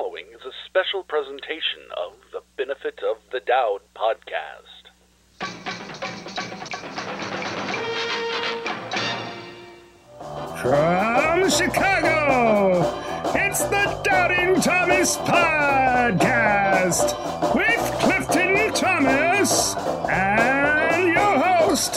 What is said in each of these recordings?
following is a special presentation of the Benefit of the Dowd podcast. From Chicago, it's the Doubting Thomas Podcast with Clifton Thomas and your host,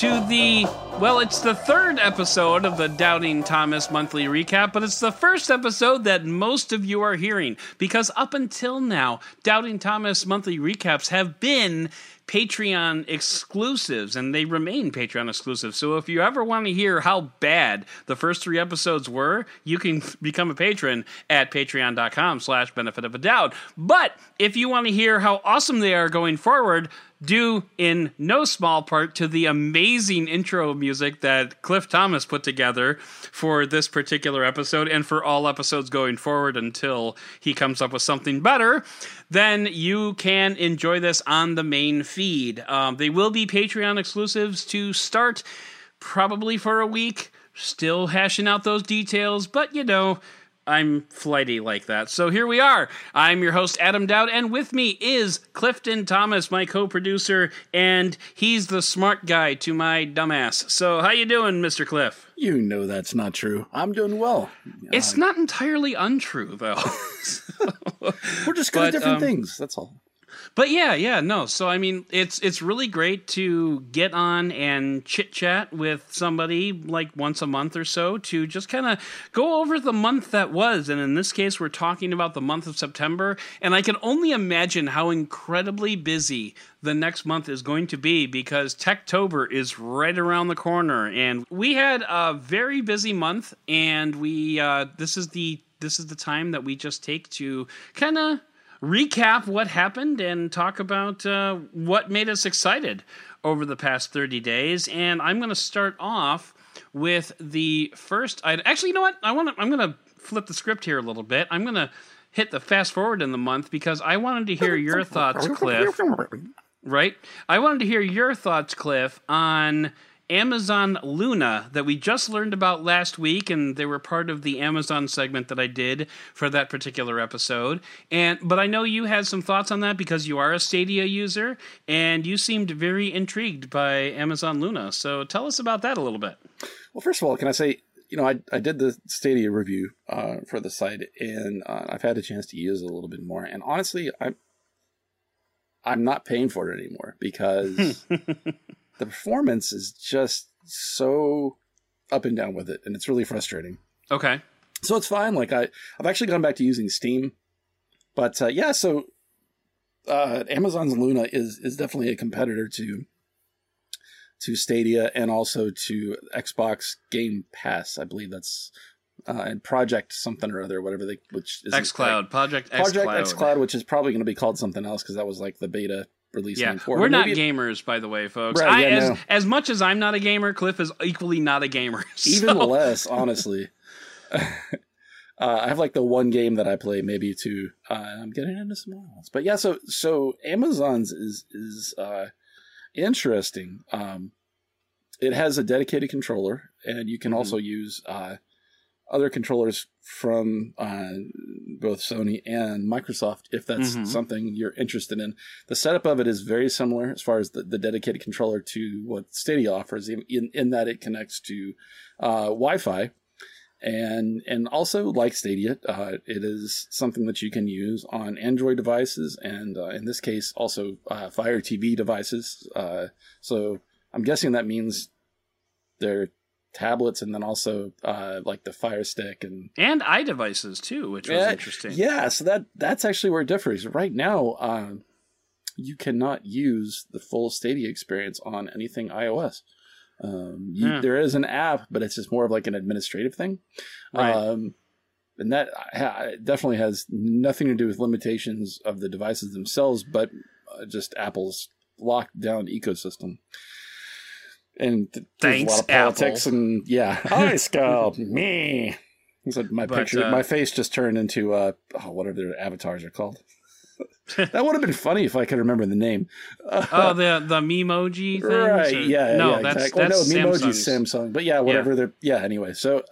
to the well, it's the third episode of the Doubting Thomas monthly recap, but it's the first episode that most of you are hearing because up until now, Doubting Thomas monthly recaps have been Patreon exclusives and they remain Patreon exclusive. So if you ever want to hear how bad the first three episodes were, you can become a patron at patreon.com slash benefit of a doubt. But if you want to hear how awesome they are going forward, due in no small part to the amazing intro music that Cliff Thomas put together for this particular episode and for all episodes going forward until he comes up with something better, then you can enjoy this on the main feed. Um, they will be Patreon exclusives to start probably for a week. Still hashing out those details, but you know, I'm flighty like that. So here we are. I'm your host, Adam Dowd, and with me is Clifton Thomas, my co-producer, and he's the smart guy to my dumbass. So how you doing, Mr. Cliff? You know that's not true. I'm doing well. It's not entirely untrue, though. We're just good But, at different um, things. That's all. But yeah, yeah, no. So I mean, it's it's really great to get on and chit chat with somebody like once a month or so to just kind of go over the month that was. And in this case, we're talking about the month of September. And I can only imagine how incredibly busy the next month is going to be because Techtober is right around the corner. And we had a very busy month, and we uh, this is the this is the time that we just take to kind of recap what happened and talk about uh, what made us excited over the past 30 days. And I'm going to start off with the first item. Actually, you know what? I want to. I'm going to flip the script here a little bit. I'm going to hit the fast forward in the month because I wanted to hear your thoughts, Cliff. Right? I wanted to hear your thoughts, Cliff, on Amazon Luna that we just learned about last week, and they were part of the Amazon segment that I did for that particular episode. And but I know you had some thoughts on that because you are a Stadia user, and you seemed very intrigued by Amazon Luna. So tell us about that a little bit. Well, first of all, can I say, you know, I, I did the Stadia review uh, for the site, and uh, I've had a chance to use it a little bit more. And honestly, I'm I'm not paying for it anymore because the performance is just so up and down with it, and it's really frustrating. Okay. So it's fine. Like I, I've actually gone back to using Steam, but uh, yeah. So uh, Amazon's Luna is is definitely a competitor to to Stadia and also to Xbox Game Pass. I believe that's uh, and Project something or other, whatever they which is XCloud, Project Project XCloud. XCloud, which is probably going to be called something else because that was like the beta release. Yeah, for we're not gamers, by the way, folks. Right, I, yeah, as, no. as much as I'm not a gamer, Cliff is equally not a gamer. even less honestly uh, i have like the one game that i play maybe two uh, i'm getting into some more ones but yeah so so amazon's is is uh interesting um it has a dedicated controller and you can Mhm. also use uh other controllers from uh, both Sony and Microsoft, if that's Mhm. something you're interested in. The setup of it is very similar as far as the, the dedicated controller to what Stadia offers, in, in, in that it connects to uh, Wi-Fi, and and also like Stadia, uh, it is something that you can use on Android devices, and uh, in this case, also uh, Fire TV devices. Uh, so I'm guessing that means they're tablets and then also uh, like the Fire Stick and and iDevices too, which was Yeah, interesting. yeah, so that that's actually where it differs. Right now, um, you cannot use the full Stadia experience on anything iOS. Um, you, Yeah. There is an app, but it's just more of like an administrative thing. Right. Um, and that ha- definitely has nothing to do with limitations of the devices themselves, but uh, just Apple's locked down ecosystem. And th- Thanks, a lot of politics Apple. and yeah, hi Skull, me. So my But, picture, uh, my face just turned into uh, oh, whatever their avatars are called. that would have been funny if I could remember the name. oh, the the Memoji thing. right? Or- Yeah. No, yeah, that's exactly. that's oh, no, Memoji's Samsung, but yeah, whatever. They're yeah. Anyway, so.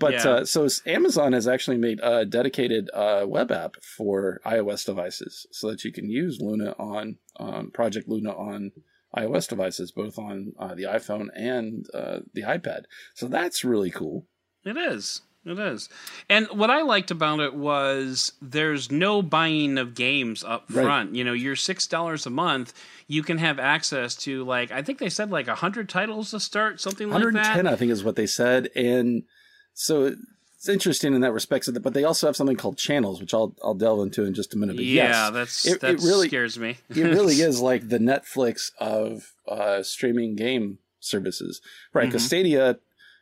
But Yeah. uh, so Amazon has actually made a dedicated uh, web app for iOS devices, so that you can use Luna on um, Project Luna on iOS devices, both on uh, the iPhone and uh, the iPad. So that's really cool. It is. It is. And what I liked about it was there's no buying of games up Right. front. You know, you're six dollars a month. You can have access to like I think they said like hundred titles to start, something like that. 110, that. I think, is what they said, and so it's interesting in that respect. But they also have something called channels, which I'll I'll delve into in just a minute. But yeah, yes, that's it- that it really- scares me. it really is like the Netflix of uh, streaming game services, right? Because Stadia,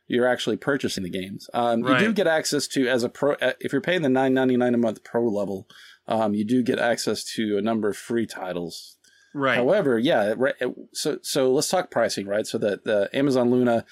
you're actually purchasing the games. Um, You do get access to as a pro uh, if you're paying the nine ninety nine a month pro level. Um, you do get access to a number of free titles. right. However, yeah, right, so so let's talk pricing, right? So that the Amazon Luna,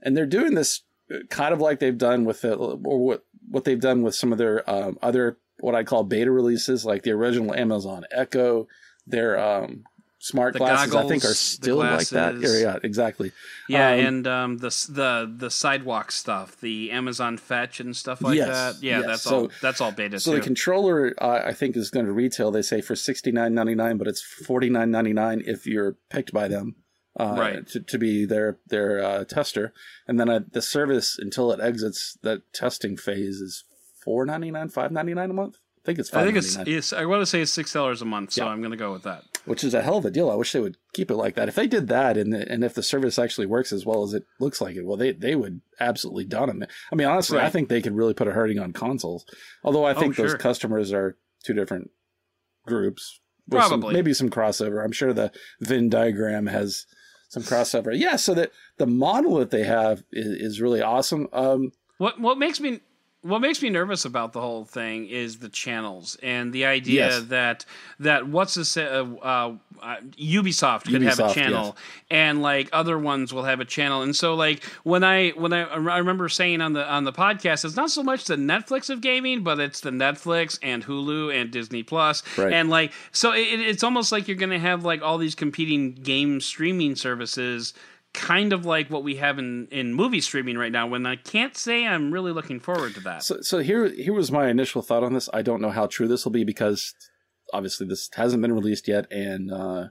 and they're doing this kind of like they've done with the, or what what they've done with some of their um, other what I call beta releases, like the original Amazon Echo, their um, smart The glasses. I think are still like that. Yeah, exactly. Yeah, Um, and um, the the the sidewalk stuff, the Amazon Fetch and stuff like Yes, that. Yeah, yes. that's So- all. That's all beta So too. the controller, uh, I think, is going to retail. They say for sixty nine ninety nine, but it's forty nine ninety nine if you're picked by them, uh, Right. To, to be their their uh, tester, and then uh, the service until it exits that testing phase is four ninety nine, five ninety nine a month. I think it's I think it's, it's. I want to say it's six dollars a month, so Yeah. I'm going to go with that. which is a hell of a deal. I wish they would keep it like that. If they did that, and the, and if the service actually works as well as it looks like it, well, they they would absolutely done them. I mean, honestly, I think they could really put a hurting on consoles. Although I Oh, think those customers are two different groups. with some- Probably. maybe some crossover. I'm sure the Venn diagram has some crossover. Yeah, so that the model that they have is, is really awesome. Um, What what makes me what makes me nervous about the whole thing is the channels and the idea Yes. that that what's the sa- uh, uh, uh, Ubisoft could have a Ubisoft, channel and like other ones will have a channel and so like when I when I I remember saying on the on the podcast it's not so much the Netflix of gaming but it's the Netflix and Hulu and Disney Plus Right. and like so it, it's almost like you're going to have like all these competing game streaming services kind of like what we have in in movie streaming right now when i can't say i'm really looking forward to that So, so here, here was my initial thought on this. I don't know how true this will be because obviously this hasn't been released yet, and uh,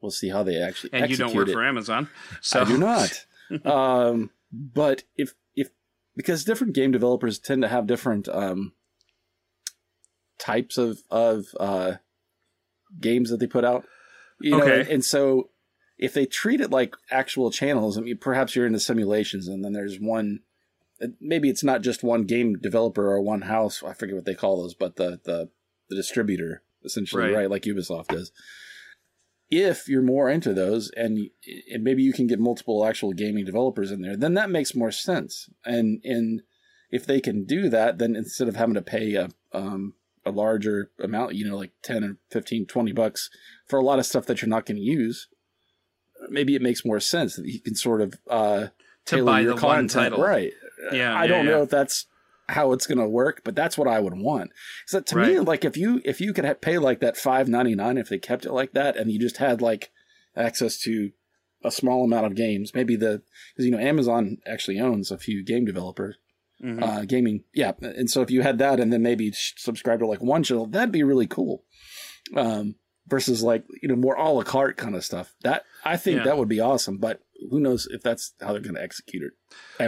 we'll see how they actually and you don't work it. for amazon so I do not. um, but if if because different game developers tend to have different um, types of of uh, games that they put out, you know, Okay. and, and so if they treat it like actual channels, I mean, perhaps you're into simulations, and then there's one. Maybe it's not just one game developer or one house. I forget what they call those, but the the, the distributor essentially, Right. right. Like Ubisoft does if you're more into those and, and maybe you can get multiple actual gaming developers in there, then that makes more sense. And and if they can do that, then instead of having to pay a um, a larger amount, you know, like 10 or 15, 20 bucks for a lot of stuff that you're not going to use, maybe it makes more sense that you can sort of uh, to buy your the one content. title Right. yeah I yeah, don't yeah. know if that's how it's going to work, but that's what I would want. So to me, like if you if you could pay like that five ninety nine, if they kept it like that, and you just had like access to a small amount of games, maybe the because you know Amazon actually owns a few game developers, Mhm. uh, gaming, yeah, and so if you had that, and then maybe subscribe to like one channel, that'd be really cool. Um, versus like you know more a la carte kind of stuff. That I think Yeah. that would be awesome, but who knows if that's how they're going to execute it.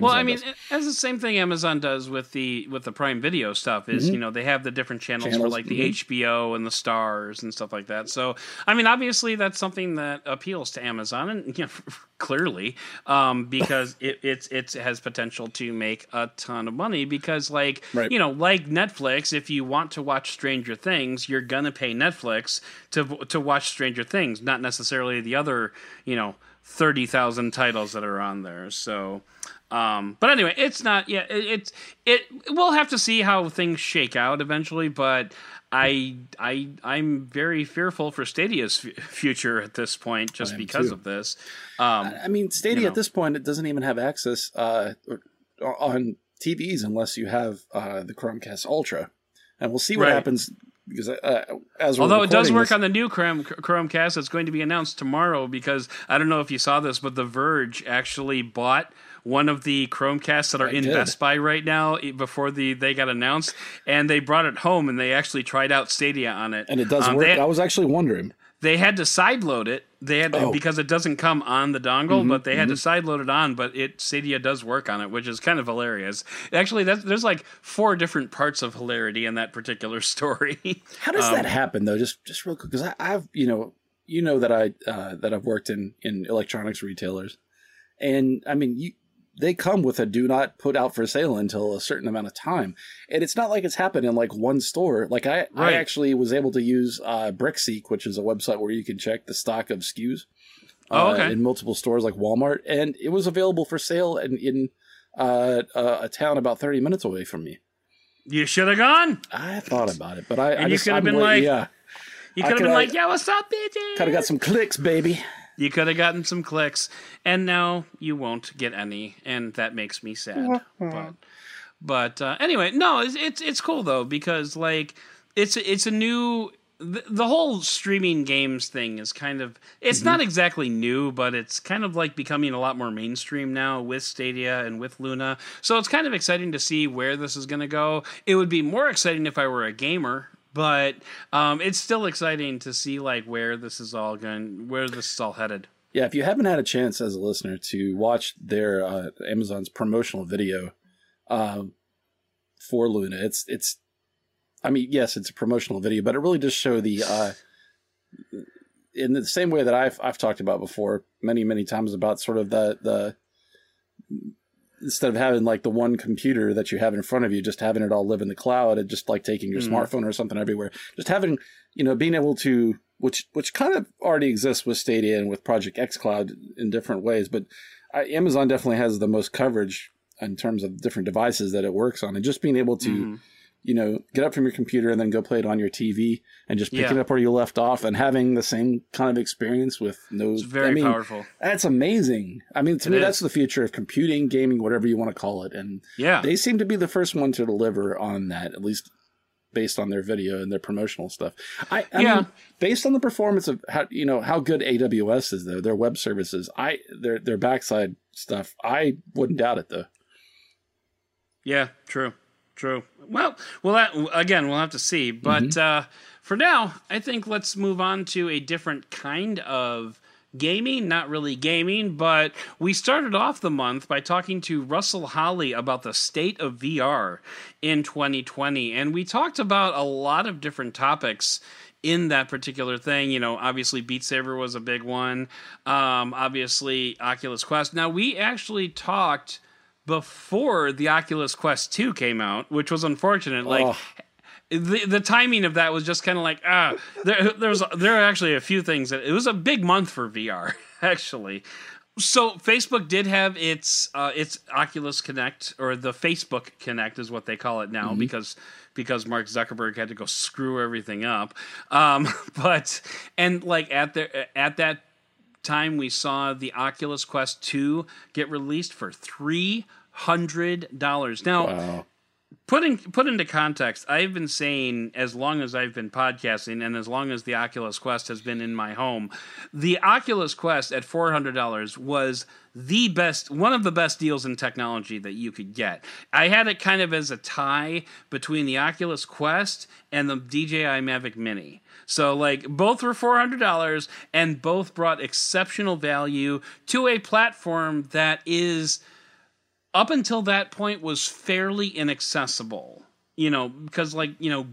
well, I mean, does. it- the same thing Amazon does with the with the Prime Video stuff. Is Mhm. you know they have the different channels, for like the mhm. HBO and the Stars and stuff like that. So, I mean, obviously that's something that appeals to Amazon, and you know, clearly um, because it it's it's it has potential to make a ton of money. Because like Right. you know, like Netflix, if you want to watch Stranger Things, you're gonna pay Netflix to to watch Stranger Things, not necessarily the other you know thirty thousand titles that are on there. So. Um, but anyway, it's not. Yeah, it, it's it. We'll have to see how things shake out eventually. But I I I'm very fearful for Stadia's f- future at this point, just because too. of this. Um, I mean, Stadia you know. at this point it doesn't even have access uh, on TVs unless you have uh, the Chromecast Ultra, and we'll see what Right. happens because uh, as we're Although it does work this- on the new Chrome Chromecast, that's going to be announced tomorrow because I don't know if you saw this, but The Verge actually bought one of the Chromecasts that are in did. Best Buy right now before the they got announced, and they brought it home and they actually tried out Stadia on it, and it does Um, work. They, I was actually wondering. They had to sideload it. They had to, Oh. Mm-hmm, because it doesn't come on the dongle, but they had to sideload it on. But it Stadia does work on it, which is kind of hilarious. Actually, there's like four different parts of hilarity in that particular story. How does Um, that happen though? Just just real quick, because I've you know you know that I uh, that I've worked in in electronics retailers, and I mean you they come with a do not put out for sale until a certain amount of time, and it's not like it's happened in like one store. Like I Right. I actually was able to use uh, Brickseek, which is a website where you can check the stock of SKUs. Oh, uh, okay. in multiple stores like Walmart, and it was available for sale in, in uh, a, a town about thirty minutes away from me. you should have gone. I thought about it, but I, And I you just, could have been like- yeah, You could have been like, "Yeah, what's up, bitches?" Kind of got some clicks, baby. You could have gotten some clicks, and now you won't get any, and that makes me sad. but but uh, anyway, no, it's, it's it's cool though because like it's it's a new the, the whole streaming games thing is kind of it's not exactly new, but it's kind of like becoming a lot more mainstream now with Stadia and with Luna. So it's kind of exciting to see where this is going to go. It would be more exciting if I were a gamer but um, it's still exciting to see like where this is all going, where this is all headed. Yeah, if you haven't had a chance as a listener to watch their uh, Amazon's promotional video um, for Luna, it's it's. I mean, yes, it's a promotional video, but it really does show the. Uh, in the same way that I've I've talked about before many many times about sort of the the instead of having like the one computer that you have in front of you, just having it all live in the cloud and just like taking your Mhm. smartphone or something everywhere, just having you know being able to which which kind of already exists with Stadia and with Project X Cloud in different ways, but uh, Amazon definitely has the most coverage in terms of different devices that it works on, and just being able to Mhm. You know get up from your computer and then go play it on your TV and just pick Yeah. it up where you left off and having the same kind of experience with no. It's very I mean, powerful. That's amazing. I mean, to It me, is. that's the future of computing, gaming, whatever you want to call it, and Yeah, they seem to be the first one to deliver on that, at least based on their video and their promotional stuff. I, I Yeah. mean, based on the performance of how you know how good AWS is though, their web services, I their their backside stuff, I wouldn't doubt it though. yeah, true, true. Well, well, that, again, we'll have to see. But Mm-hmm. uh, for now, I think let's move on to a different kind of gaming. Not really gaming, but we started off the month by talking to Russell Holly about the state of VR in 2020, and we talked about a lot of different topics in that particular thing. You know, obviously Beat Saber was a big one. Um, obviously Oculus Quest. Now we actually talked before the Oculus Quest 2 came out, which was unfortunate. Like Oh. the the timing of that was just kind of like ah there there was there are actually a few things that it was a big month for VR actually. So Facebook did have its uh, its Oculus Connect or the Facebook Connect is what they call it now because because Mark Zuckerberg had to go screw everything up. Um, but and like at the at that time we saw the Oculus Quest 2 get released for $300. Now, Wow. putting put into context, I've been saying as long as I've been podcasting and as long as the Oculus Quest has been in my home, the Oculus Quest at four hundred dollars was the best, one of the best deals in technology that you could get. I had it kind of as a tie between the Oculus Quest and the DJI Mavic Mini. So like both were four hundred dollars and both brought exceptional value to a platform that is up until that point was fairly inaccessible. You know, because like, you know,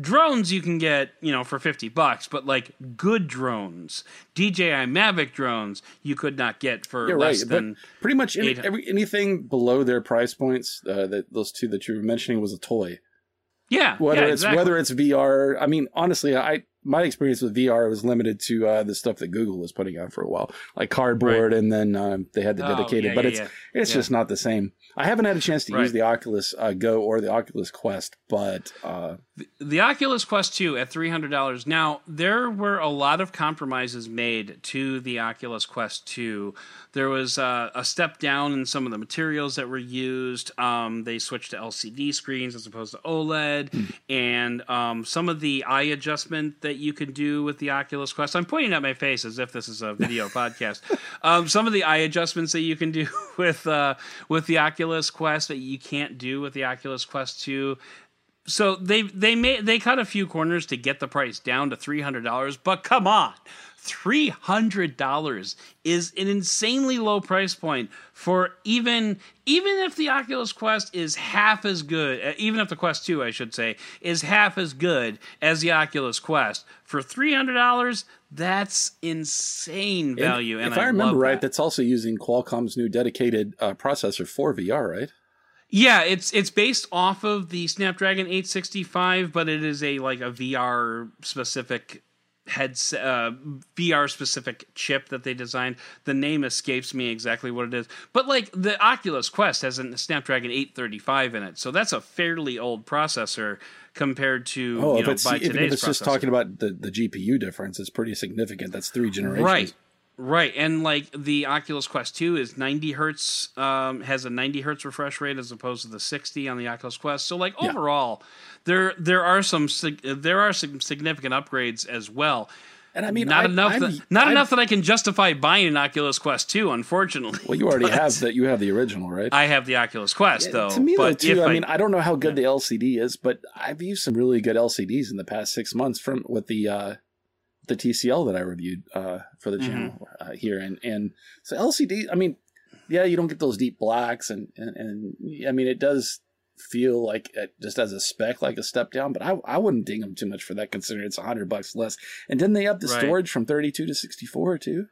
drones you can get, you know, for 50 bucks, but like good drones, DJI Mavic drones, you could not get for You're right, less than but pretty much any, every, anything below their price points, uh, that those two that you were mentioning was a toy. Yeah, Whether yeah, it's exactly. whether it's VR, I mean, honestly, I my experience with VR was limited to uh, the stuff that Google was putting out for a while, like cardboard, and then um, they had the Oh, dedicated. yeah, but yeah, it's yeah. it's just not the same. I haven't had a chance to use the Oculus uh, Go or the Oculus Quest, but uh, the Oculus Quest 2 at $300. Now, there were a lot of compromises made to the Oculus Quest 2. There was uh, a step down in some of the materials that were used. Um, they switched to LCD screens as opposed to OLED. And um, some of the eye adjustment that you can do with the Oculus Quest. I'm pointing at my face as if this is a video podcast. Um, some of the eye adjustments that you can do with uh, with the Oculus Quest that you can't do with the Oculus Quest 2 so they they made they cut a few corners to get the price down to three hundred dollars. But come on, three hundred dollars is an insanely low price point for even even if the Oculus Quest is half as good, uh, even if the Quest Two, I should say, is half as good as the Oculus Quest for three hundred dollars. That's insane value. And, if I, I remember right, that. that's also using Qualcomm's new dedicated uh, processor for VR, right? Yeah, it's it's based off of the Snapdragon 865, but it is a like a VR specific headset, uh, VR specific chip that they designed. The name escapes me exactly what it is, but like the Oculus Quest has a Snapdragon 835 in it, so that's a fairly old processor compared to Oh, you if know it's by today's if it's just talking about the, the GPU difference, it's pretty significant. That's three generations. Right. Right, and like the Oculus Quest 2 is 90 hertz, um, has a 90 hertz refresh rate as opposed to the 60 on the Oculus Quest. So, like Yeah. overall, there there are some there are some significant upgrades as well. And I mean, not I- enough, I'm- that, not I'm- enough that I can justify buying an Oculus Quest 2. Unfortunately, Well, you already have that. You have the original, right? I have the Oculus Quest though. to me, though, too. if I mean, I don't know how good the LCD is, but I've used some really good LCDs in the past six months from with the uh, the TCL that I reviewed uh, for the Mm-hmm. channel uh, here, and and so LCD. I mean, yeah, you don't get those deep blacks, and and, and I mean, it does feel like uh, just as a spec like a step down, but I I wouldn't ding them too much for that, considering it's a hundred bucks less. And didn't they up the Right. storage from thirty two to sixty four too?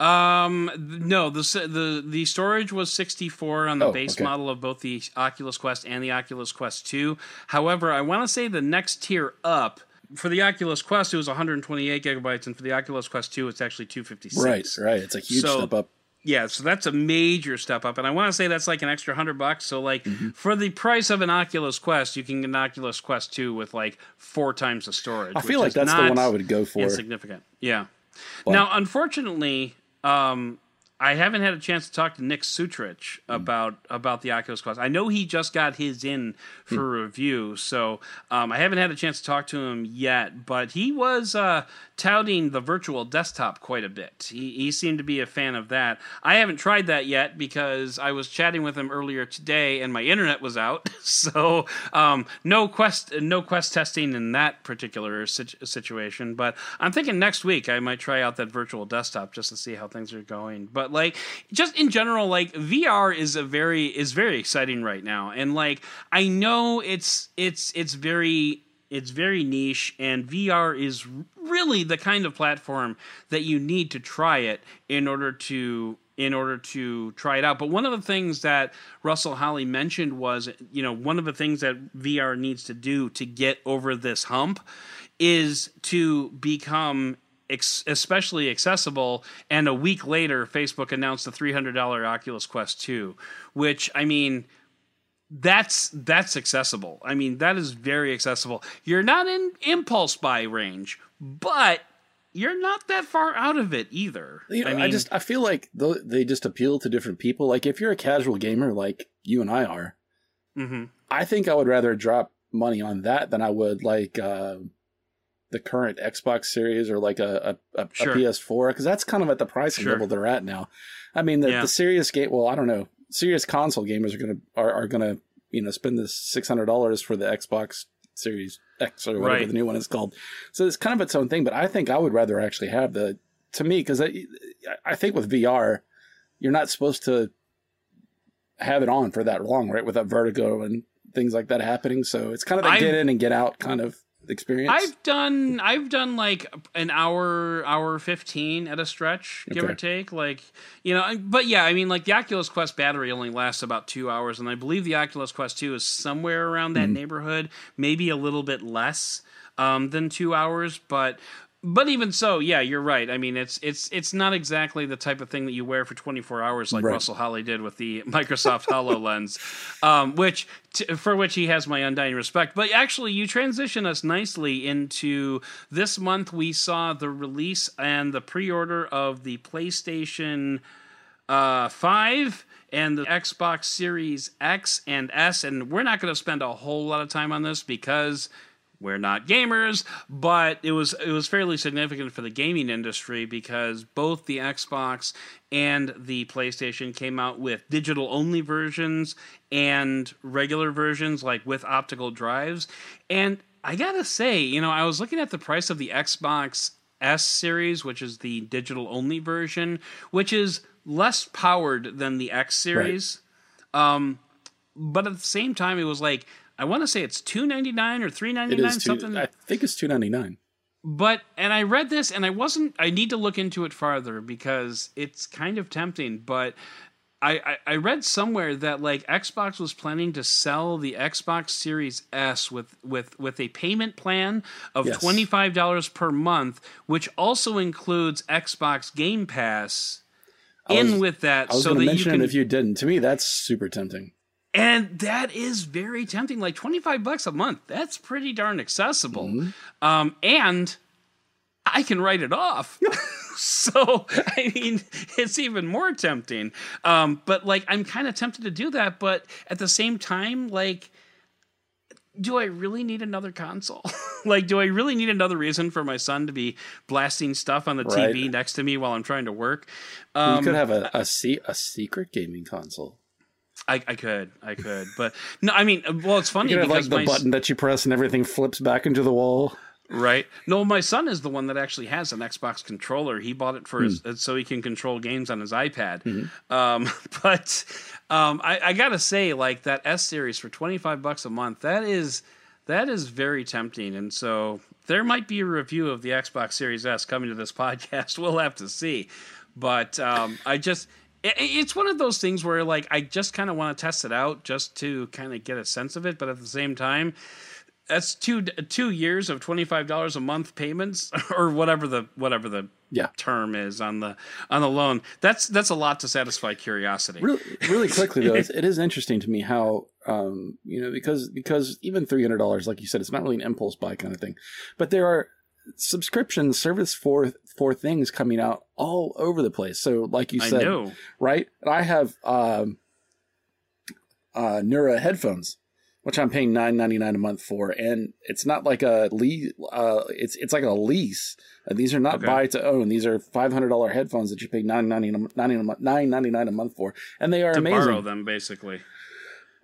Um, no, the the the storage was 64 on the Oh, base okay. model of both the Oculus Quest and the Oculus Quest 2. However, I want to say the next tier up for the Oculus Quest it was 128 gigabytes, and for the Oculus Quest 2 it's actually 256. Right, right. It's a huge So- step up. Yeah, so that's a major step up, and I want to say that's like an extra hundred bucks. So, like Mm-hmm. for the price of an Oculus Quest, you can get an Oculus Quest 2 with like four times the storage. I feel like that's the one I would go for. Insignificant. Yeah. But- now, unfortunately, um, I haven't had a chance to talk to Nick Sutrich Hmm. about about the Oculus Quest. I know he just got his in Hmm. for review, so um, I haven't had a chance to talk to him yet. But he was uh, touting the virtual desktop quite a bit. He, he seemed to be a fan of that. I haven't tried that yet because I was chatting with him earlier today and my internet was out, so um, no quest no quest testing in that particular situ- situation. But I'm thinking next week I might try out that virtual desktop just to see how things are going. But like just in general, like VR is a very is very exciting right now, and like I know it's it's it's very it's very niche and VR is really the kind of platform that you need to try it in order to in order to try it out. But one of the things that Russell Holly mentioned was, you know, one of the things that VR needs to do to get over this hump is to become ex- especially accessible. And a week later, Facebook announced the $300 Oculus Quest 2, which I mean, that's that's accessible. I mean, that is very accessible. You're not in impulse buy range, but you're not that far out of it either. You know, I, mean, just I feel like they just appeal to different people. Like if you're a casual gamer like you and I are, mhm. I think I would rather drop money on that than I would like uh, the current Xbox Series or like a a, a, Sure. a PS4 because that's kind of at the price Sure. level they're at now. I mean, the, Yeah. the serious game. Well, I don't know. Serious console gamers are gonna are, are gonna you know spend this six hundred dollars for the Xbox Series X or whatever Right. the new one is called. So it's kind of its own thing. But I think I would rather actually have the to me because I, I think with VR you're not supposed to have it on for that long, right? With that vertigo and things like that happening. So it's kind of a I've- get in and get out kind of experience. I've done I've done like an hour hour 15 at a stretch give or take like you know but yeah I mean like the Oculus Quest battery only lasts about 2 hours and I believe the Oculus Quest 2 is somewhere around Mm-hmm. that neighborhood maybe a little bit less um, than two hours, but but even so, yeah, you're right. I mean, it's it's it's not exactly the type of thing that you wear for 24 hours like Right. Russell Holly did with the Microsoft Hololens, um, which t- for which he has my undying respect. But actually, you transition us nicely into this month. We saw the release and the pre-order of the PlayStation uh, 5 and the Xbox Series X and S. And we're not going to spend a whole lot of time on this because we're not gamers, but it was it was fairly significant for the gaming industry because both the Xbox and the PlayStation came out with digital only versions and regular versions like with optical drives. And I got to say, you know, I was looking at the price of the Xbox S series, which is the digital only version, which is less powered than the X series. Um, but at the same time, it was like I want to say it's two ninety nine or three ninety nine something. I think it's two ninety nine. But and I read this and I wasn't. I need to look into it farther because it's kind of tempting. But I, I, I read somewhere that like Xbox was planning to sell the Xbox Series S with with with a payment plan of Yes. twenty five dollars per month, which also includes Xbox Game Pass. In with that, I was so that you mention can it if you didn't. To me, that's super tempting. And that is very tempting. Like 25 bucks a month. That's pretty darn accessible. Mm-hmm. Um, and I can write it off. so, I mean, it's even more tempting. Um, but like, I'm kind of tempted to do that. But at the same time, like, do I really need another console? like, do I really need another reason for my son to be blasting stuff on the Right. TV next to me while I'm trying to work? you Um, could have a a, a secret gaming console. I, I could, I could, but no, I mean, well, it's funny You have because like the button that you press and everything flips back into the wall. Right. No, my son is the one that actually has an Xbox controller. He bought it for his Hmm. so he can control games on his iPad. Mm-hmm. Um, but um, I, I gotta say, like that S series for twenty five bucks a month, that is that is very tempting. And so there might be a review of the Xbox Series S coming to this podcast. We'll have to see. But um, I just. It's one of those things where, like, I just kind of want to test it out just to kind of get a sense of it, but at the same time, that's two two years of twenty five dollars a month payments or whatever the whatever the Yeah. term is on the on the loan. That's that's a lot to satisfy curiosity. Really, really quickly though, it's, it is interesting to me how um, you know because because even three hundred dollars, like you said, it's not really an impulse buy kind of thing, but there are subscription service for for things coming out all over the place. So, like you I said, right? And I have um, uh, Nura headphones, which I'm paying nine ninety nine a month for, and it's not like a lease. Uh, it's it's like a lease. Uh, these are not Okay. buy to own. These are five hundred dollar headphones that you pay nine ninety nine ninety nine a month for, and they are To amazing. borrow them basically.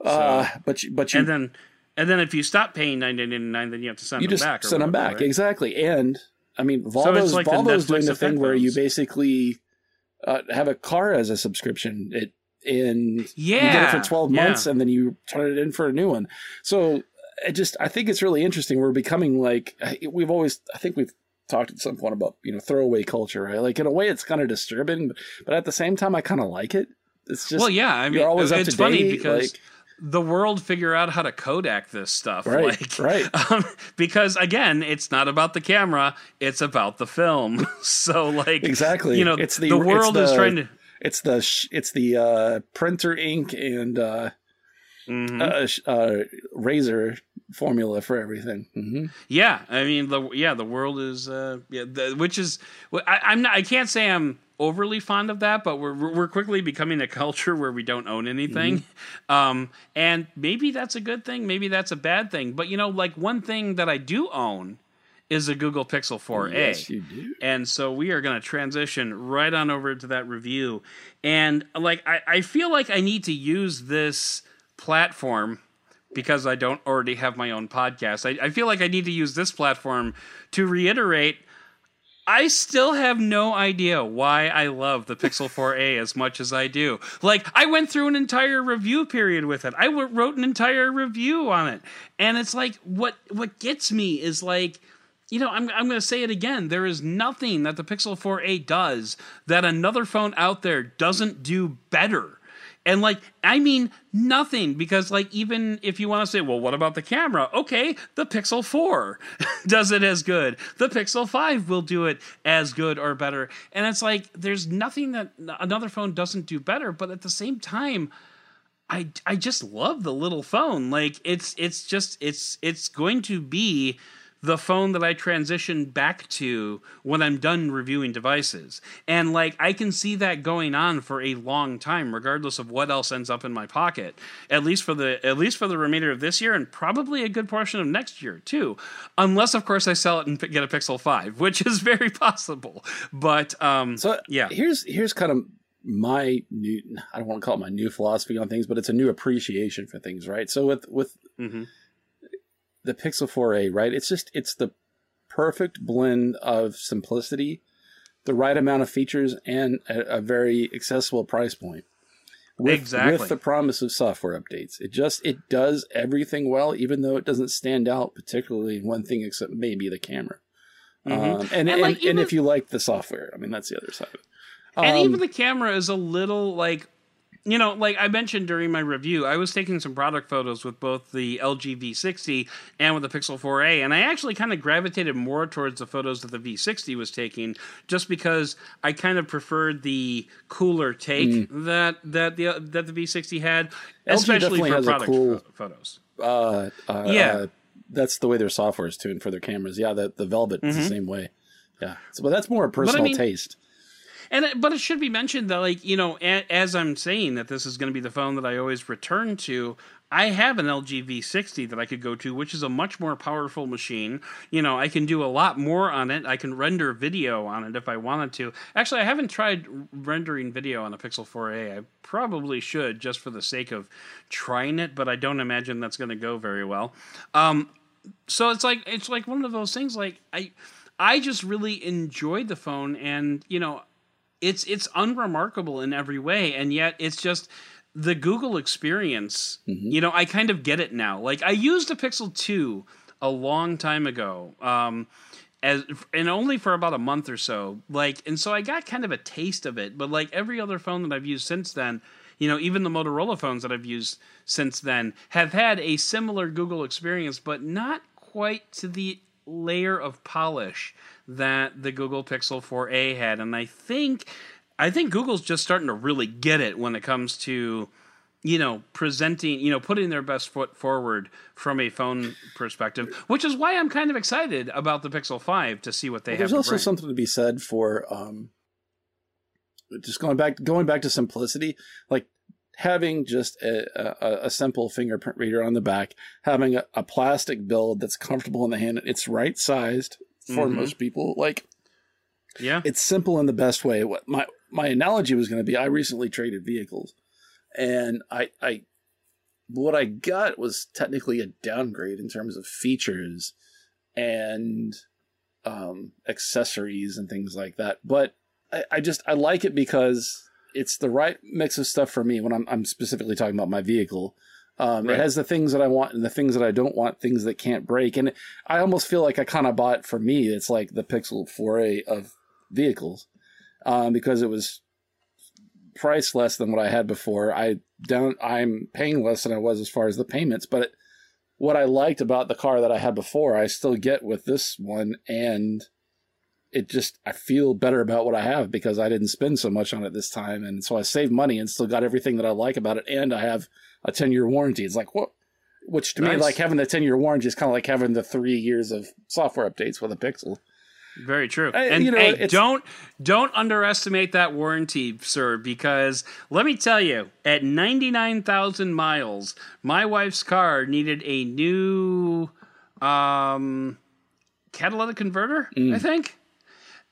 Uh, but you, but you and then and then if you stop paying nine ninety nine, then you have to send you them back. send them back right? exactly. And I mean, Volvo's, it's like the Volvo's doing the thing where you basically uh, have a car as a subscription. It and you get Yeah, it for twelve yeah. months, and then you turn it in for a new one. So it just I think it's really interesting. We're becoming like we've always I think we've talked at some point about you know throwaway culture, right? Like in a way, it's kind of disturbing, but, but at the same time, I kind of like it. It's just well, yeah. I mean, you're always up it's to funny date, because like- the world figure out how to Kodak this stuff, Right, like, right. Um, because again, it's not about the camera; it's about the film. so, like, Exactly. you know, It's the- the it's world is trying to. It's the sh- it's the uh, printer ink and uh, Mhm. uh, sh- uh, razor formula for everything. hmm Yeah, I mean, the yeah, the world is uh, yeah, the, which is I, I'm not. I can't say I'm overly fond of that, but we're we're quickly becoming a culture where we don't own anything, Mm-hmm. um, and maybe that's a good thing, maybe that's a bad thing. But you know, like one thing that I do own is a Google Pixel 4a. Yes, you do. And so we are going to transition right on over to that review. And like, I, I feel like I need to use this platform because I don't already have my own podcast. I, I feel like I need to use this platform to reiterate. I still have no idea why I love the Pixel 4a as much as I do. Like, I went through an entire review period with it. I w- wrote an entire review on it, and it's like what what gets me is like you know, I'm, I'm going to say it again. There is nothing that the Pixel 4a does that another phone out there doesn't do better. And like, I mean nothing because like even if you want to say, well, what about the camera? Okay, the Pixel 4 does it as good. The Pixel 5 will do it as good or better. And it's like there's nothing that another phone doesn't do better, but at the same time, I I just love the little phone. Like it's it's just it's it's going to be the phone that I transition back to when I'm done reviewing devices. And like I can see that going on for a long time regardless of what else ends up in my pocket. At least for the at least for the remainder of this year and probably a good portion of next year too. Unless of course I sell it and get a Pixel 5, which is very possible. But um So yeah. here's here's kind of my new I don't want to call it my new philosophy on things, but it's a new appreciation for things, right? So with with Mhm. The Pixel 4a, right? It's just it's the perfect blend of simplicity, the right amount of features, and a, a very accessible price point. With, Exactly. With the promise of software updates, it just it does everything well, even though it doesn't stand out particularly in one thing except maybe the camera. Mhm. Um, and And, and, like, and even- if you like the software, I mean that's the other side of it. and Um, even the camera is a little like you know like i mentioned during my review i was taking some product photos with both the lg v60 and with the pixel 4a and i actually kind of gravitated more towards the photos that the v60 was taking just because i kind of preferred the cooler take that that the that the v60 had especially Mm. definitely for product cool- photos uh, uh, Yeah. uh, that's the way their software is tuned for their cameras. Yeah, the the Velvet is the same way. Yeah, so, but that's more a personal Mm-hmm. mean- taste. And but it should be mentioned that like you know a, as I'm saying that this is going to be the phone that I always return to. I have an LG V60 that I could go to, which is a much more powerful machine. You know, I can do a lot more on it. I can render video on it if I wanted to. Actually, I haven't tried rendering video on a Pixel 4a. I probably should just for the sake of trying it, but I don't imagine that's going to go very well. Um, so it's like it's like one of those things. Like I, I just really enjoyed the phone, and you know, it's it's unremarkable in every way and yet it's just the google experience you know i kind of get it now. Like i used a pixel 2 a long time ago um as and only for about a month or so like and so i got kind of a taste of it but like every other phone that i've used since then you know even the motorola phones that i've used since then have had a similar google experience but not quite to the layer of polish that the Google Pixel 4a had and I think I think Google's just starting to really get it when it comes to you know presenting you know putting their best foot forward from a phone perspective which is why I'm kind of excited about the Pixel 5 to see what they There's have to also bring. something to be said for um, just going back going back to simplicity, like having just a, a, a simple fingerprint reader on the back, having a, a plastic build that's comfortable in the hand, it's right sized for Mhm. most people. Like yeah it's simple in the best way. What my my analogy was going to be, I recently traded vehicles, and I I what I got was technically a downgrade in terms of features and um, accessories and things like that. But I, I just I like it because it's the right mix of stuff for me when I'm I'm specifically talking about my vehicle. Um, Right. It has the things that I want and the things that I don't want, things that can't break. And I almost feel like I kind of bought for me. It's like the Pixel 4a of vehicles um, because it was priced less than what I had before. I don't. I'm paying less than I was as far as the payments, but what I liked about the car that I had before, I still get with this one, and it just I feel better about what I have because I didn't spend so much on it this time, and so I saved money and still got everything that I like about it, and I have a ten year warranty. It's like what. Which to me, like having the ten year warranty is kind of like having the three years of software updates with a Pixel. Very true. I- and you know, hey, don't don't underestimate that warranty, sir, because let me tell you, at 99,000 miles, my wife's car needed a new um catalytic converter, Mm. I think.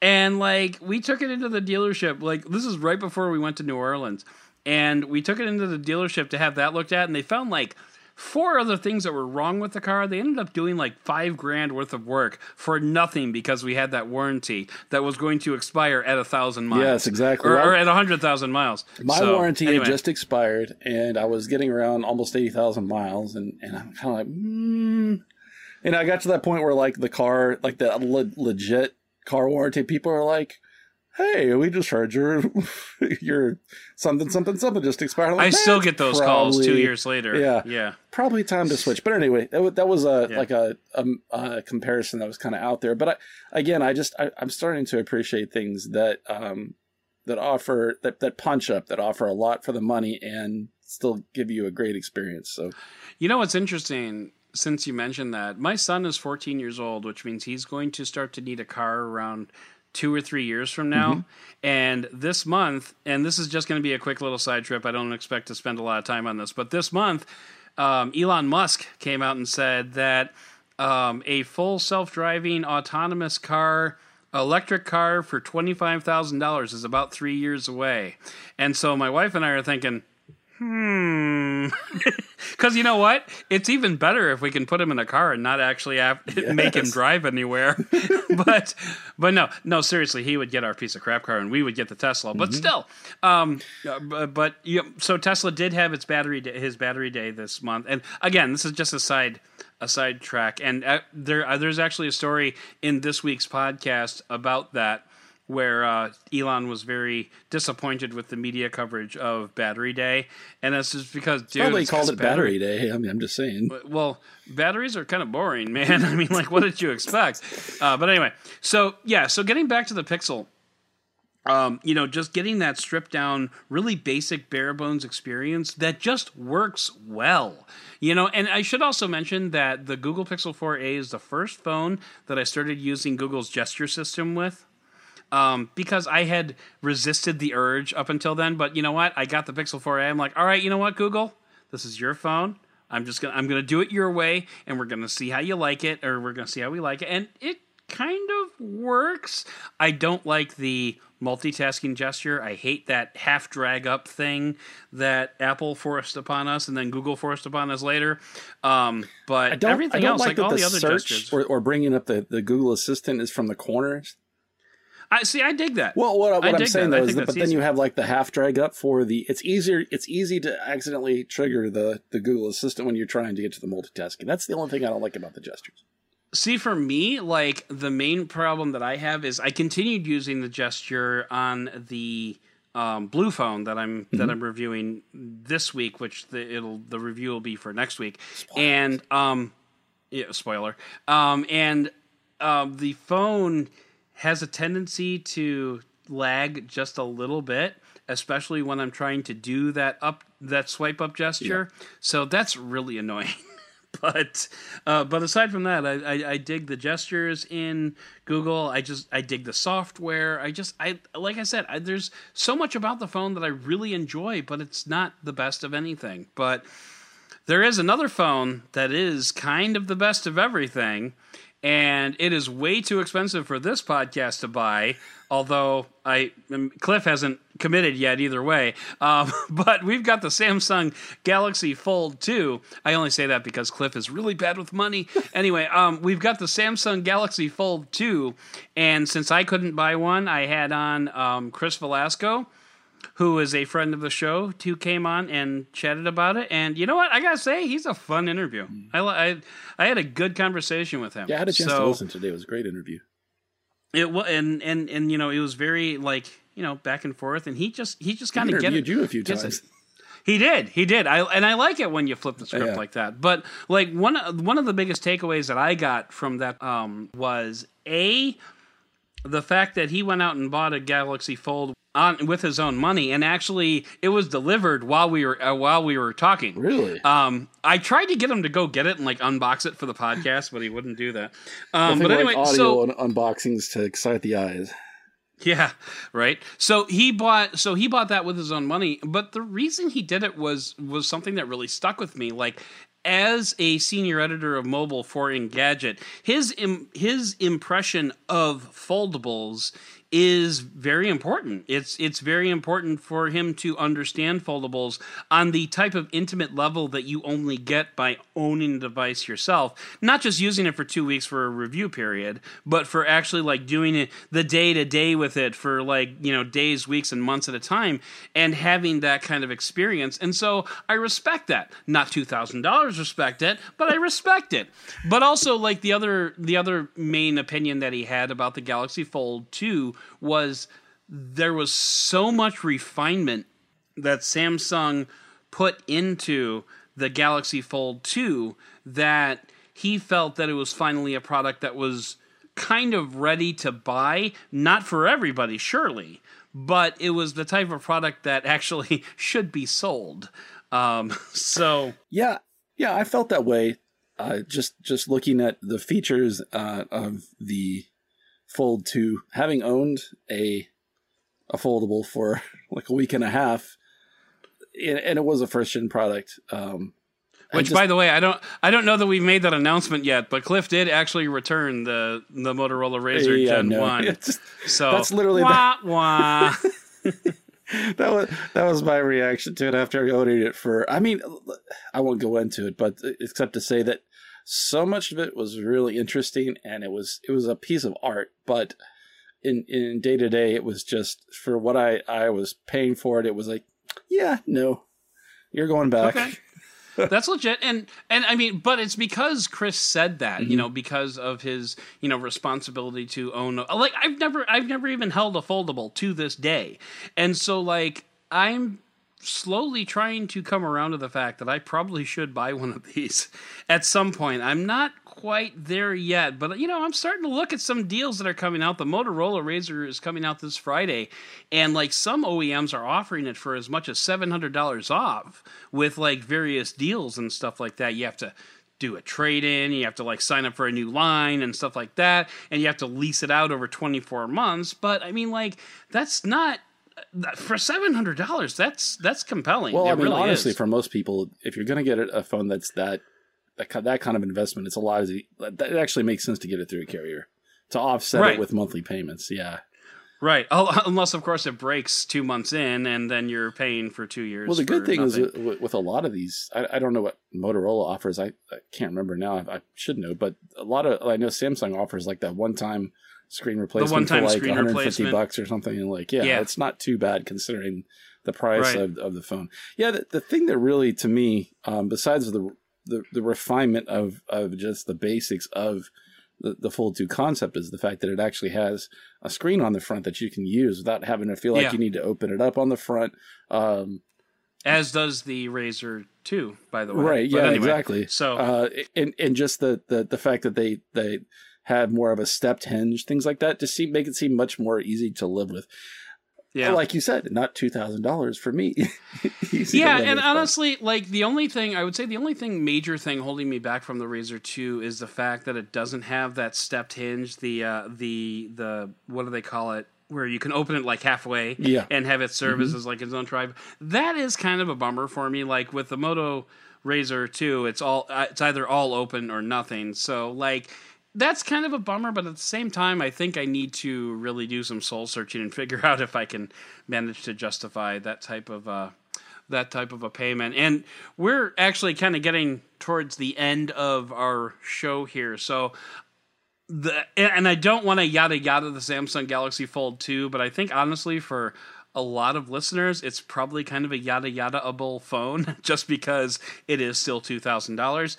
And like we took it into the dealership, like this is right before we went to New Orleans. And we took it into the dealership to have that looked at, and they found like four other things that were wrong with the car. They ended up doing like five grand worth of work for nothing because we had that warranty that was going to expire at a thousand miles. Yes, exactly. Or, Well, or at a hundred thousand miles. My So, warranty anyway. had just expired, and I was getting around almost eighty thousand miles, and, and I'm kind of like, hmm. And I got to that point where like the car, like the le- legit car warranty people are like, hey, we just heard your your something something something just expired. I still get those calls two years later. Yeah. yeah. Probably time to switch. But anyway, that, that was a Yeah. like a, a, a comparison that was kind of out there. But I, again, I just I, I'm starting to appreciate things that um that offer that that punch up that offer a lot for the money and still give you a great experience. So You know what's interesting? Since you mentioned that, my son is 14 years old, which means he's going to start to need a car around two or three years from now. And this month, and this is just going to be a quick little side trip. I don't expect to spend a lot of time on this, but this month, um, Elon Musk came out and said that um, a full self driving autonomous car. Electric car for $25,000 is about three years away. And so my wife and I are thinking, hmm. Because you know what? It's even better if we can put him in a car and not actually have, make him drive anywhere. but but no, no, seriously, he would get our piece of crap car and we would get the Tesla. But still, um, uh, but, but you so Tesla did have its battery day, his battery day this month. And again, this is just a side a side track. And uh, there uh, there's actually a story in this week's podcast about that where uh, Elon was very disappointed with the media coverage of Battery Day, and that's just because dude, probably called it Battery Day. I mean, I'm just saying. well, batteries are kind of boring, man. I mean, like, what did you expect? Uh, but anyway, so yeah, so getting back to the Pixel, um, you know, just getting that stripped down, really basic, bare bones experience that just works well. You know, and I should also mention that the Google Pixel 4a is the first phone that I started using Google's gesture system with um, because I had resisted the urge up until then. But you know what? I got the Pixel 4a. I'm like, all right, you know what, Google, this is your phone. I'm just gonna I'm gonna do it your way, and we're gonna see how you like it, or we're gonna see how we like it, and it kind of works. I don't like the multitasking gesture. I hate that half drag up thing that Apple forced upon us, and then Google forced upon us later. Um, but I don't, everything I don't else, like, like, all the, the other search gestures, or, or bringing up the, the Google Assistant is from the corners. I see. I dig that. Well, what, what I'm saying that. Though is that, but then you have like the half drag up for the. It's easier. It's easy to accidentally trigger the the Google Assistant when you're trying to get to the multitasking. That's the only thing I don't like about the gestures. See, for me, like the main problem that I have is I continued using the gesture on the um, blue phone that I'm that I'm reviewing this week, which the it'll the review will be for next week, and um, yeah, spoiler, um, and um, the phone has a tendency to lag just a little bit, especially when I'm trying to do that up that swipe up gesture. So that's really annoying. but uh, but aside from that, I, I, I dig the gestures in Google. I just I dig the software. I just I like I said, I, there's so much about the phone that I really enjoy, but it's not the best of anything. But there is another phone that is kind of the best of everything, and it is way too expensive for this podcast to buy. Although I um, Cliff hasn't committed yet either way, um, but we've got the Samsung Galaxy Fold 2. I only say that because Cliff is really bad with money. Anyway, um, we've got the Samsung Galaxy Fold 2, and since I couldn't buy one, I had on um, Chris Velazco who is a friend of the show, who came on and chatted about it. And you know what? I gotta say, he's a fun interview. I, I, I had a good conversation with him. Yeah, I had a chance So, to listen today. It was a great interview. It was, and and and you know, it was very like you know back and forth, and he just he just kind of get interviewed you a few times. it. He did. He did. I and I like it when you flip the script Yeah. like that. But like one one of the biggest takeaways that I got from that um, was a the fact that he went out and bought a Galaxy Fold on with his own money, and actually it was delivered while we were uh, while we were talking. Really? Um, I tried to get him to go get it and like unbox it for the podcast, but he wouldn't do that. Um, but anyway, like audio so un- unboxings to excite the eyes. yeah, right. So he bought so he bought that with his own money, but the reason he did it was was something that really stuck with me. Like as a senior editor of mobile for Engadget, his Im, his impression of foldables is very important. It's it's very important for him to understand foldables on the type of intimate level that you only get by owning the device yourself. Not just using it for 2 weeks for a review period, but for actually like doing it the day to day with it for like, you know, days, weeks and months at a time and having that kind of experience. And so I respect that. Not $2000 respect it, but I respect it. But also like the other the other main opinion that he had about the Galaxy Fold 2 was there was so much refinement that Samsung put into the Galaxy Fold 2 that he felt that it was finally a product that was kind of ready to buy, not for everybody, surely, but it was the type of product that actually should be sold. Um, so yeah, yeah, I felt that way. Uh, just just looking at the features uh, of the Fold 2, having owned a a foldable for like a week and a half, and, and it was a first gen product. Um, which, just, by the way, I don't I don't know that we've made that announcement yet, but Cliff did actually return the the Motorola Razr yeah, Gen no. One. Just, so that's literally wah, that. wah. that was that was my reaction to it after owning it for. I mean, I won't go into it, but except to say that so much of it was really interesting, and it was it was a piece of art, but in in day to day, it was just for what I I was paying for it. It was like, yeah, no, you're going back. Okay. That's legit, and and I mean, but it's because Chris said that, mm-hmm. you know, because of his you know responsibility to own. Like I've never, I've never even held a foldable to this day, and so like I'm slowly trying to come around to the fact that I probably should buy one of these at some point. I'm not quite there yet, but you know, I'm starting to look at some deals that are coming out. The Motorola Razr is coming out this Friday, and like some OEMs are offering it for as much as $700 off with like various deals and stuff like that. You have to do a trade in, you have to like sign up for a new line and stuff like that, and you have to lease it out over 24 months. But I mean, like, that's not for seven hundred dollars, that's that's compelling. Well, it I mean, really honestly, is. for most people, if you're going to get a phone that's that that that kind of investment, it's a lot of that. Actually makes sense to get it through a carrier to offset right. it with monthly payments. Yeah, right. Unless, of course, it breaks two months in, and then you're paying for two years. Well, the good thing nothing. is with a lot of these, I, I, don't know what Motorola offers. I, I can't remember now. I, I should know, but a lot of I know Samsung offers like that one time screen replacement for like 150 bucks or something. And like, yeah, yeah, it's not too bad considering the price right. of, of the phone. Yeah, the, the thing that really, to me, um, besides the, the the refinement of of just the basics of the, the Fold 2 concept is the fact that it actually has a screen on the front that you can use without having to feel like yeah. you need to open it up on the front. Um, As does the Razr 2, by the way. Right, yeah, anyway, exactly. So, uh, and, and just the, the, the fact that they, they, have more of a stepped hinge, things like that, to see make it seem much more easy to live with. Yeah, like you said, not two thousand dollars for me. yeah, and honestly, like the only thing I would say, the only thing major thing holding me back from the Razr Two is the fact that it doesn't have that stepped hinge. The uh, the the what do they call it? Where you can open it like halfway, yeah. and have it serve mm-hmm. as like its own drive. That is kind of a bummer for me. Like with the Moto Razr Two, it's all uh, it's either all open or nothing. So like that's kind of a bummer, but at the same time, I think I need to really do some soul searching and figure out if I can manage to justify that type of uh, that type of a payment. And we're actually kind of getting towards the end of our show here, so the and I don't want to yada yada the Samsung Galaxy Fold 2, but I think honestly for a lot of listeners, it's probably kind of a yada yada able phone just because it is still two thousand um, dollars.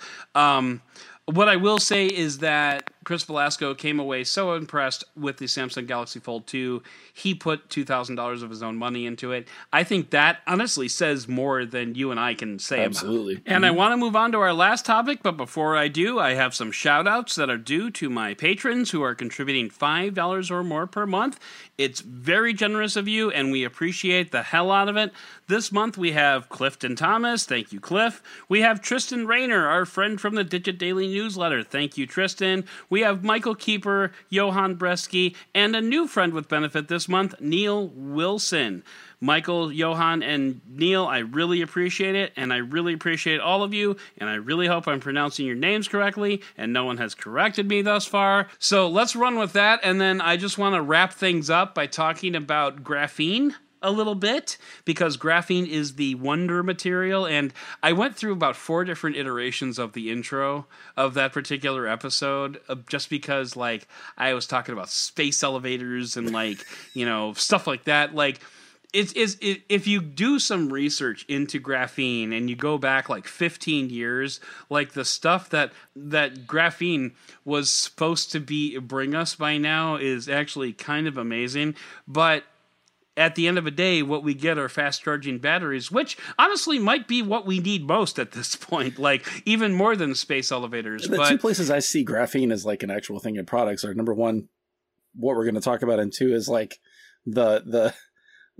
What I will say is that Chris Velazco came away so impressed with the Samsung Galaxy Fold 2. He put $2,000 of his own money into it. I think that honestly says more than you and I can say Absolutely. And mm-hmm. I want to move on to our last topic, but before I do, I have some shout outs that are due to my patrons who are contributing $5 or more per month. It's very generous of you, and we appreciate the hell out of it. This month we have Clifton Thomas. Thank you, Cliff. We have Tristan Rayner, our friend from the DGiT Daily newsletter. Thank you, Tristan. We have Michael Keeper, Johan Bresky, and a new friend with benefit this month, Neil Wilson. Michael, Johan, and Neil, I really appreciate it, and I really appreciate all of you, and I really hope I'm pronouncing your names correctly, and no one has corrected me thus far. So let's run with that, and then I just want to wrap things up by talking about graphene a little bit because graphene is the wonder material. And I went through about four different iterations of the intro of that particular episode uh, just because, like, I was talking about space elevators and, like, you know, stuff like that. Like, it's, it's it, if you do some research into graphene and you go back like 15 years like the stuff that that graphene was supposed to be bring us by now is actually kind of amazing but at the end of the day, what we get are fast charging batteries, which honestly might be what we need most at this point, like even more than space elevators. The but two places I see graphene as like an actual thing in products are number one, what we're going to talk about, and two is like the the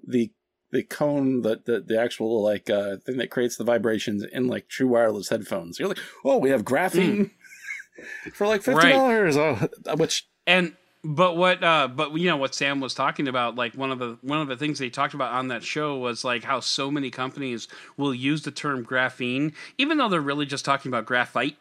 the the cone, the the, the actual like uh, thing that creates the vibrations in like true wireless headphones. You're like, oh, we have graphene for like fifty dollars, oh, which and but what uh but you know what Sam was talking about like one of the one of the things they talked about on that show was like how so many companies will use the term graphene even though they're really just talking about graphite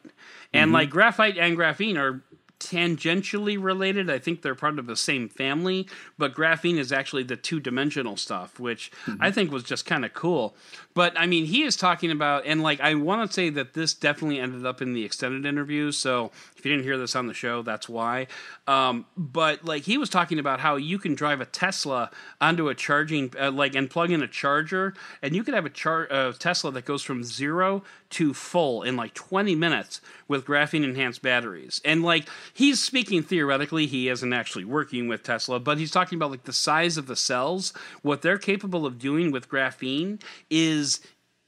and like graphite and graphene are tangentially related. I think they're part of the same family, but graphene is actually the two dimensional stuff, which I think was just kind of cool. But I mean, he is talking about, and like, I want to say that this definitely ended up in the extended interview. So if you didn't hear this on the show, that's why. Um, but like, he was talking about how you can drive a Tesla onto a charging, uh, like, and plug in a charger, and you could have a char- a Tesla that goes from zero to full in like 20 minutes with graphene enhanced batteries. And like, he's speaking theoretically, he isn't actually working with Tesla, but he's talking about like the size of the cells. What they're capable of doing with graphene is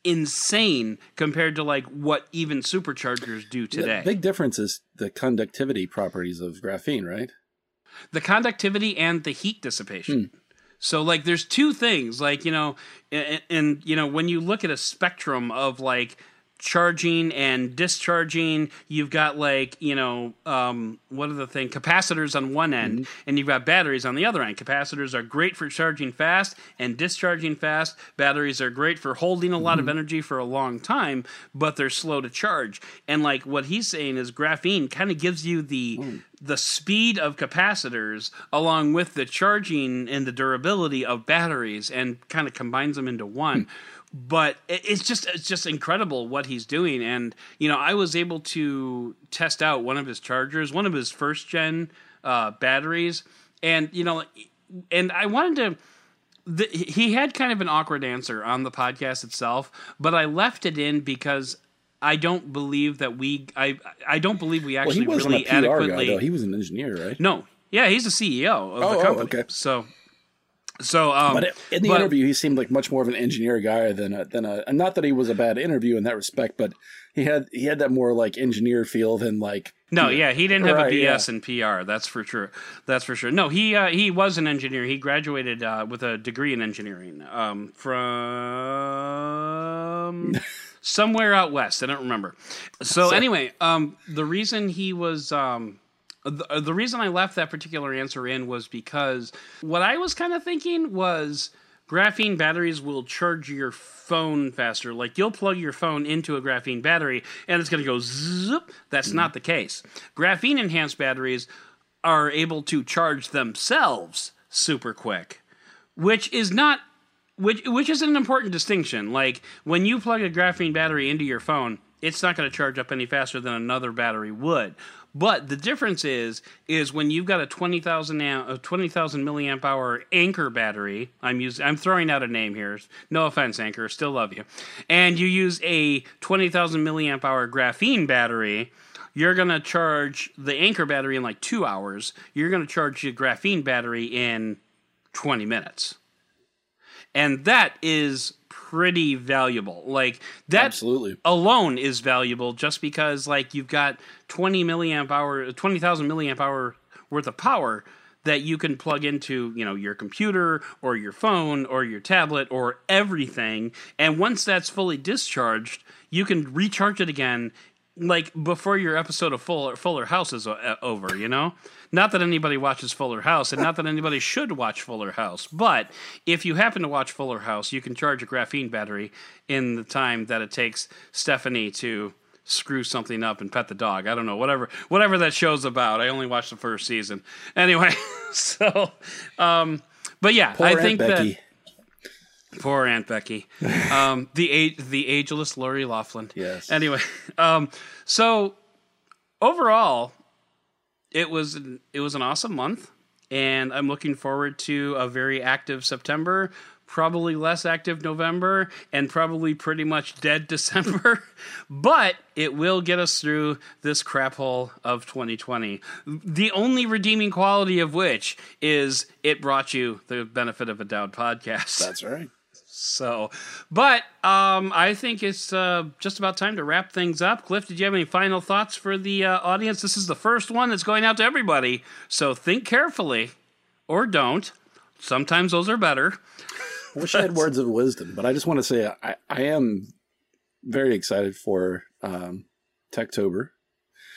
insane compared to like what even superchargers do today. the big difference is the conductivity properties of graphene, right? the conductivity and the heat dissipation. Hmm. So like there's two things like you know and, and you know when you look at a spectrum of like charging and discharging. You've got like you know um, what are the thing capacitors on one end mm-hmm. and you've got batteries on the other end. Capacitors are great for charging fast and discharging fast. Batteries are great for holding a lot of mm-hmm. energy for a long time but they're slow to charge. And like what he's saying is graphene kind of gives you the mm. the speed of capacitors along with the charging and the durability of batteries and kind of combines them into one hmm. But it's just it's just incredible what he's doing and you know i was able to test out one of his chargers one of his first gen uh, batteries and you know and i wanted to the, he had kind of an awkward answer on the podcast itself, but I left it in because I don't believe that we I I don't believe we Well, actually he wasn't really guy adequately. though. He was an engineer, right? no, yeah, he's the CEO of Oh, the oh, company. okay. So, so um, But in the but- interview, he seemed like much more of an engineer guy than a, than a. And not that he was a bad interview in that respect, but he had he had that more like engineer feel than like No, yeah, he didn't have Right, a yeah. BS in PR. That's for sure. That's for sure. No, he uh, he was an engineer. He graduated uh, with a degree in engineering um, from somewhere out west. I don't remember. So, anyway, um, the reason he was. Um, the, uh, the reason I left that particular answer in was because what I was kind of thinking was graphene batteries will charge your phone faster. Like you'll plug your phone into a graphene battery and it's going to go zip. That's not the case. Graphene enhanced batteries are able to charge themselves super quick, which is not which which is an important distinction. Like when you plug a graphene battery into your phone, it's not going to charge up any faster than another battery would. But the difference is is when you've got a twenty thousand a twenty thousand milliamp hour Anker battery. I'm using I'm throwing out a name here. No offense, Anker, still love you. And you use a twenty thousand milliamp hour graphene battery. You're gonna charge the Anker battery in like two hours. You're gonna charge your graphene battery in twenty minutes and that is pretty valuable like that Absolutely. alone is valuable just because like you've got 20 milliamp hour 20,000 milliamp hour worth of power that you can plug into you know your computer or your phone or your tablet or everything and once that's fully discharged you can recharge it again like before your episode of Fuller Fuller House is o- over, you know. Not that anybody watches Fuller House, and not that anybody should watch Fuller House, but if you happen to watch Fuller House, you can charge a graphene battery in the time that it takes Stephanie to screw something up and pet the dog. I don't know, whatever whatever that show's about. I only watched the first season. Anyway, so um but yeah, Poor I think Becky. that Poor Aunt Becky, um, the age, the ageless Lori Loughlin. Yes. Anyway, um, so overall, it was an, it was an awesome month, and I'm looking forward to a very active September. probably less active November, and probably pretty much dead December. but it will get us through this crap hole of 2020. The only redeeming quality of which is it brought you the benefit of a doubt podcast. That's right. So, but um, I think it's uh, just about time to wrap things up. Cliff, did you have any final thoughts for the uh, audience? This is the first one that's going out to everybody, so think carefully or don't. Sometimes those are better. I wish I had words of wisdom, but I just want to say I, I am very excited for um, Techtober.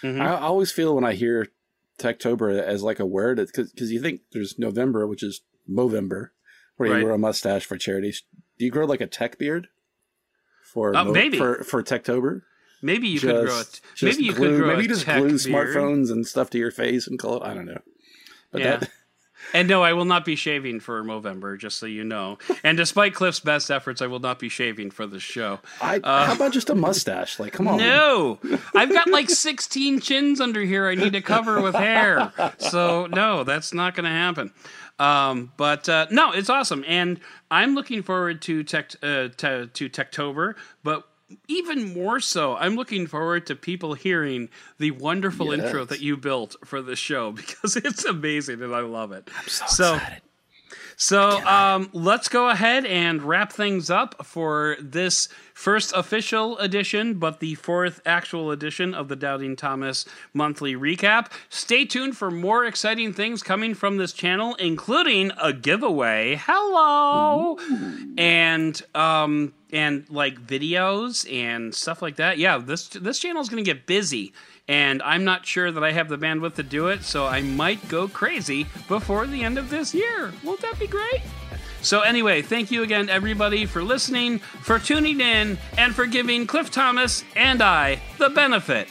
Mhm. I always feel when I hear Techtober as like a word, because you think there's November, which is Movember, where Right. you grow a mustache for charities. Do you grow like a tech beard for Uh, maybe. for for Techtober? Maybe you could grow it. just Maybe you glue, could grow maybe a you just glue beard. smartphones and stuff to your face and call it. I don't know. But Yeah. that And no, I will not be shaving for Movember, just so you know. And despite Cliff's best efforts, I will not be shaving for this show. I how about just a mustache? Like, come on. Uh, No, I've got like 16 chins under here I need to cover with hair. So, no, that's not going to happen. Um, but uh, no, it's awesome. And I'm looking forward to tech, uh, to, to Techtober, but even more so, I'm looking forward to people hearing the wonderful Yes. intro that you built for the show because it's amazing and I love it. so, So- excited. So um, let's go ahead and wrap things up for this first official edition, but the fourth actual edition of the Doubting Thomas monthly recap. Stay tuned for more exciting things coming from this channel, including a giveaway. Hello, and um, and like videos and stuff like that. Yeah, this this channel is going to get busy. And I'm not sure that I have the bandwidth to do it, so I might go crazy before the end of this year. Won't that be great? So, anyway, thank you again, everybody, for listening, for tuning in, and for giving Cliff Thomas and I the benefit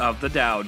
of the doubt.